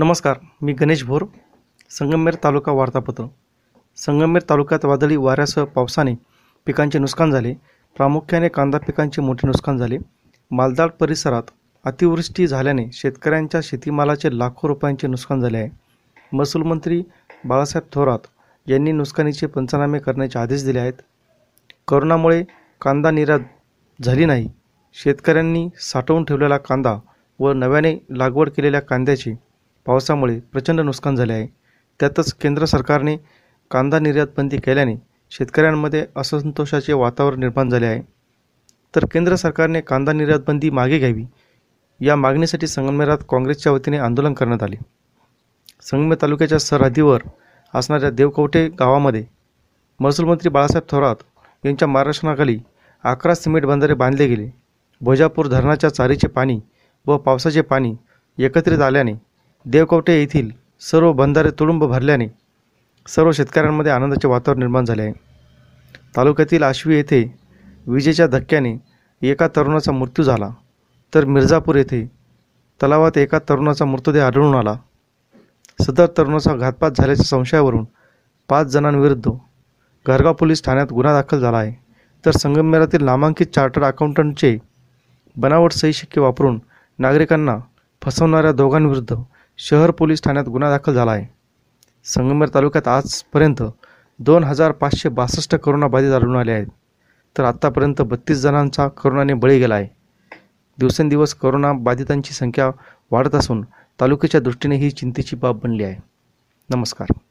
नमस्कार मी गणेश भोर संगमनेर तालुका वार्तापत्र. संगमनेर तालुक्यात वादळी वाऱ्यासह पावसाने पिकांचे नुकसान झाले. प्रामुख्याने कांदा पिकांचे मोठे नुकसान झाले. मालदाड परिसरात अतिवृष्टी झाल्याने शेतकऱ्यांच्या शेतीमालाचे लाखो रुपयांचे नुकसान झाले आहे. महसूल मंत्री बाळासाहेब थोरात यांनी नुकसानीचे पंचनामे करण्याचे आदेश दिले आहेत. करोनामुळे कांदा निर्यात झाली नाही. शेतकऱ्यांनी साठवून ठेवलेला कांदा व नव्याने लागवड केलेल्या कांद्याची पावसामुळे प्रचंड नुकसान झाले आहे. त्यातच केंद्र सरकारने कांदा निर्यात बंदी केल्याने शेतकऱ्यांमध्ये असंतोषाचे वातावरण निर्माण झाले आहे. तर केंद्र सरकारने कांदा निर्यात बंदी मागे घ्यावी या मागणीसाठी संगमेरात काँग्रेसच्या वतीने आंदोलन करण्यात आले. संगमेर तालुक्याच्या सरहद्दीवर असणाऱ्या देवकवटे गावामध्ये महसूल मंत्री बाळासाहेब थोरात यांच्या मार्गदर्शनाखाली अकरा सिमेंट बंधारे बांधले गेले. भोजापूर धरणाच्या चारीचे पाणी व पावसाचे पाणी एकत्रित आल्याने देवकवटे येथील सर्व बंधारे तुडुंब भरल्याने सर्व शेतकऱ्यांमध्ये आनंदाचे वातावरण निर्माण झाले आहे. तालुक्यातील आश्वी येथे विजेच्या धक्क्याने एका तरुणाचा मृत्यू झाला. तर मिर्झापूर येथे तलावात एका तरुणाचा मृतदेह आढळून आला. सदर तरुणाचा घातपात झाल्याच्या संशयावरून पाच जणांविरुद्ध घरगाव पोलीस ठाण्यात गुन्हा दाखल झाला आहे. तर संगमनेरातील नामांकित चार्टर्ड अकाउंटंटचे बनावट सही शिक्के वापरून नागरिकांना फसवणाऱ्या दोघांविरुद्ध शहर पोलीस ठाण्यात गुन्हा दाखल झाला आहे. संगमेर तालुक्यात आजपर्यंत दोन हजार पाचशे बासष्ट करोनाबाधित आढळून आले आहेत. तर आत्तापर्यंत बत्तीस जणांचा करोनाने बळी गेला आहे. दिवसेंदिवस करोना बाधितांची संख्या वाढत असून तालुक्याच्या दृष्टीने ही चिंतेची बाब बनली आहे. नमस्कार.